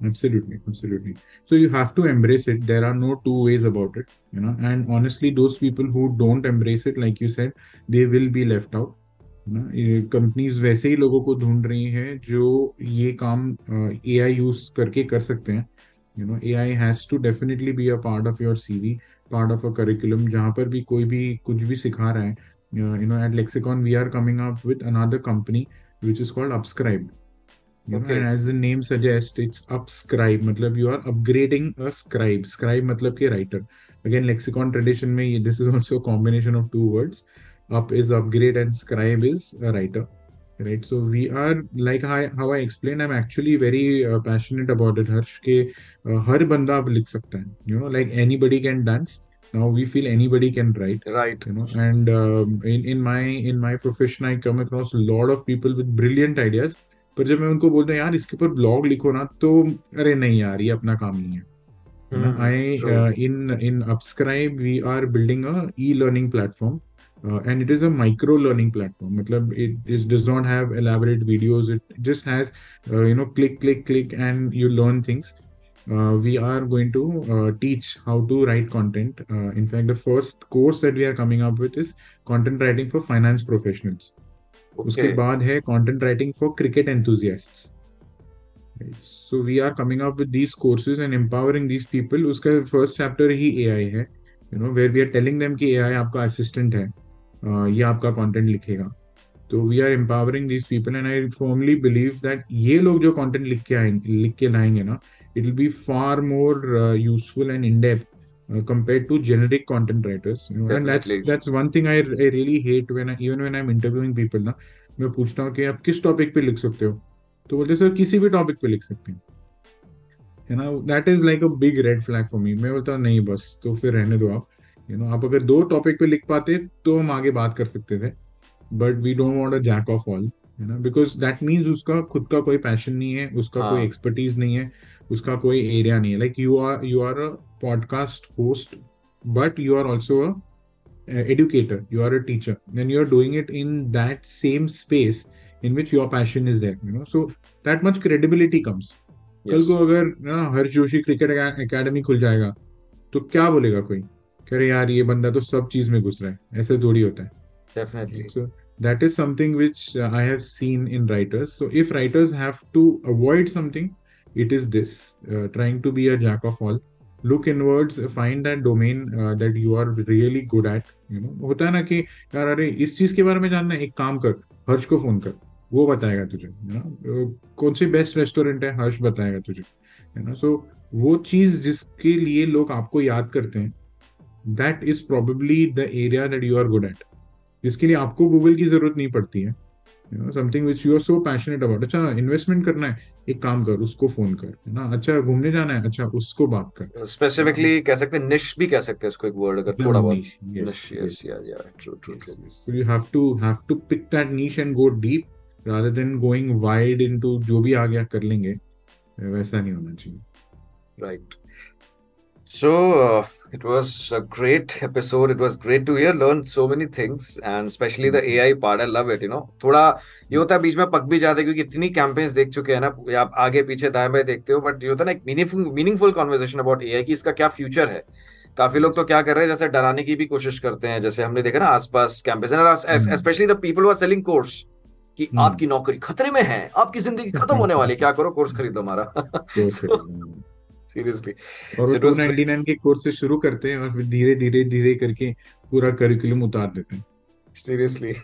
absolutely absolutely so you have to embrace it there are no two ways about it you know and honestly those people who don't embrace it like you said they will be left out companies वैसे ही लोगों को ढूंढ रही हैं जो ये काम ए आई यूज़ करके कर सकते हैं you know A I has to definitely be a part of your C V part of a curriculum जहाँ पर भी कोई भी कुछ भी सिखा रहा है you know at Lexicon we are coming up with another company which is called Upscribe you know, and as the name suggests it's upscribe मतलब you are upgrading a scribe scribe मतलब कि writer again lexicon tradition में this is also a combination of two words up is upgrade and scribe is a writer right so we are like how, how i explained i'm actually very uh, passionate about it harsh ke uh, har banda ab likh sakta hai you know like anybody can dance now we feel anybody can write right you know and um, in in my in my profession i come across a lot of people with brilliant ideas पर जब मैं उनको बोलता हूँ यार इसके ऊपर blog लिखो ना तो अरे नहीं यार ये अपना काम नहीं है। I in in Upscribe we are building a e learning platform and it is a micro learning platform मतलब it is does not have elaborate just has you know click click click and you learn things we are going to teach how to write content in fact the first course that we are coming up with is content writing for finance professionals उसके बाद है content writing for cricket enthusiasts so we are coming up with these courses and empowering these people उसका first chapter ही A I है. You know where we are telling them कि AI आपका assistant है. Uh, ये आपका content लिखेगा. तो we are empowering these people and I formally believe that ये लोग जो कॉन्टेंट लिख के आएँगे लिख के लाएँगे ना it will be far more useful and in depth compared to generic content writers you know and that's that's one thing I, I really hate when I, even when I'm interviewing people ना मैं पूछता हूँ कि आप किस topic पे लिख सकते हो? तो बोलते सर किसी भी टॉपिक पे लिख सकते हैं। है ना that is like a big red flag for me मैं बोलता हूँ नहीं बस तो फिर रहने दो आप। यू नो आप अगर दो टॉपिक पे लिख पाते तो हम आगे बात कर सकते थे। But we don't want a jack of all है ना बिकॉज़ दैट मीन्स उसका खुद का कोई पैशन नहीं है उसका हाँ. कोई एक्सपर्टीज नहीं है उसका कोई एरिया नहीं है। Like you are you are a podcast host but you are also a educator you are a teacher then you are doing it in that same space in which your passion is there you know so that much credibility comes yes. कल को अगर ना हर्ष Joshi cricket academy खुल जाएगा तो क्या बोलेगा कोई अरे यार ये बंदा तो सब चीज़ में घुस रहा है ऐसे थोड़ी होता है definitely so that is something which uh, i have seen in writers so if writers have to avoid something it is this uh, trying to be a jack all look inwards find that domain uh, that you are really good at होता है ना कि यार अरे इस चीज़ के बारे में जानना एक काम कर हर्ष को फ़ोन कर वो बताएगा तुझे है ना कौन सी बेस्ट रेस्टोरेंट है हर्ष बताएगा तुझे है ना सो वो चीज़ जिसके लिए लोग आपको याद करते हैं that is probably the area that you are good at जिसके लिए आपको गूगल की ज़रूरत नहीं पड़ती है you know something which you are so passionate about अच्छा इन्वेस्टमेंट करना है एक काम कर उसको फ़ोन कर है ना? अच्छा घूमने जाना है? अच्छा उसको बात कर। स्पेसिफिकली कह सकते हैं निश भी कह सकते हैं इसको एक वर्ड अगर थोड़ा बहुत niche yes yeah yeah true true true you have to have to pick that niche and go deep rather than going wide into जो भी आ गया कर लेंगे वैसा नहीं होना चाहिए। Right so It was a great episode. It was great to hear, learn so many things, and especially the AI part. I love it. You know, थोड़ा ये होता है बीच में पक भी जाते क्योंकि इतनी कैंपेन्स देख चुके हैं ना आप आगे पीछे दाएँ बाएँ देखते हो बट ये होता है ना एक meaningful meaningful conversation about AI की इसका क्या फ्यूचर है काफ़ी लोग तो क्या कर रहे हैं जैसे डराने की भी कोशिश करते हैं जैसे हमने देखा ना आसपास campus specially the people are selling course कि हम्म। आपकी नौकरी खतरे में है आपकी ज़िंदगी खत्म होने वाली क्या करो कोर्स खरीदो हमारा सीरियसली और so 299 के कोर्स से शुरू करते हैं और फिर धीरे धीरे धीरे करके पूरा करिकुलम उतार देते हैं seriously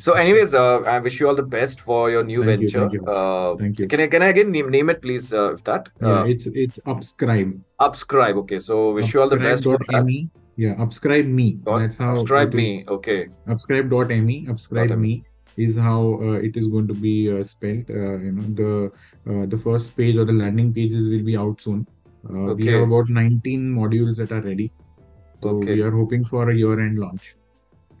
so anyways uh, i wish you all the best for your new thank venture you, thank you. Uh, thank you can i can i again name, name it please uh, if that uh, yeah, it's it's upscribe upscribe okay so wish upscribe. you all the best for that. Me. yeah upscribe me dot, that's how upscribe me okay upscribe dot me upscribe me is how uh, it is going to be uh, spelled uh, you know the uh, the first page or the landing pages will be out soon Uh, okay. We have about 19 modules that are ready. So okay. we are hoping for a year-end launch.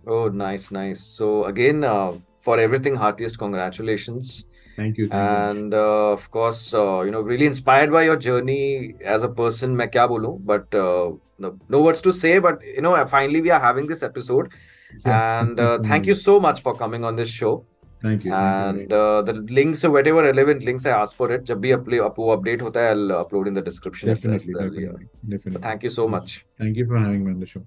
Oh, nice, nice. So again, uh, for everything, heartiest congratulations. Thank you. Thank and uh, of course, uh, you know, really inspired by your journey as a person. मैं क्या बोलूं? But uh, no, no words to say. But you know, finally we are having this episode. Yes. And uh, thank you so much for coming on this show. Thank you. And uh, the links, whatever relevant links I ask for it, जब भी अपने वो update होता है, I'll upload in the description. Definitely, definitely, definitely. But thank you so much. Thank you for having me on the show.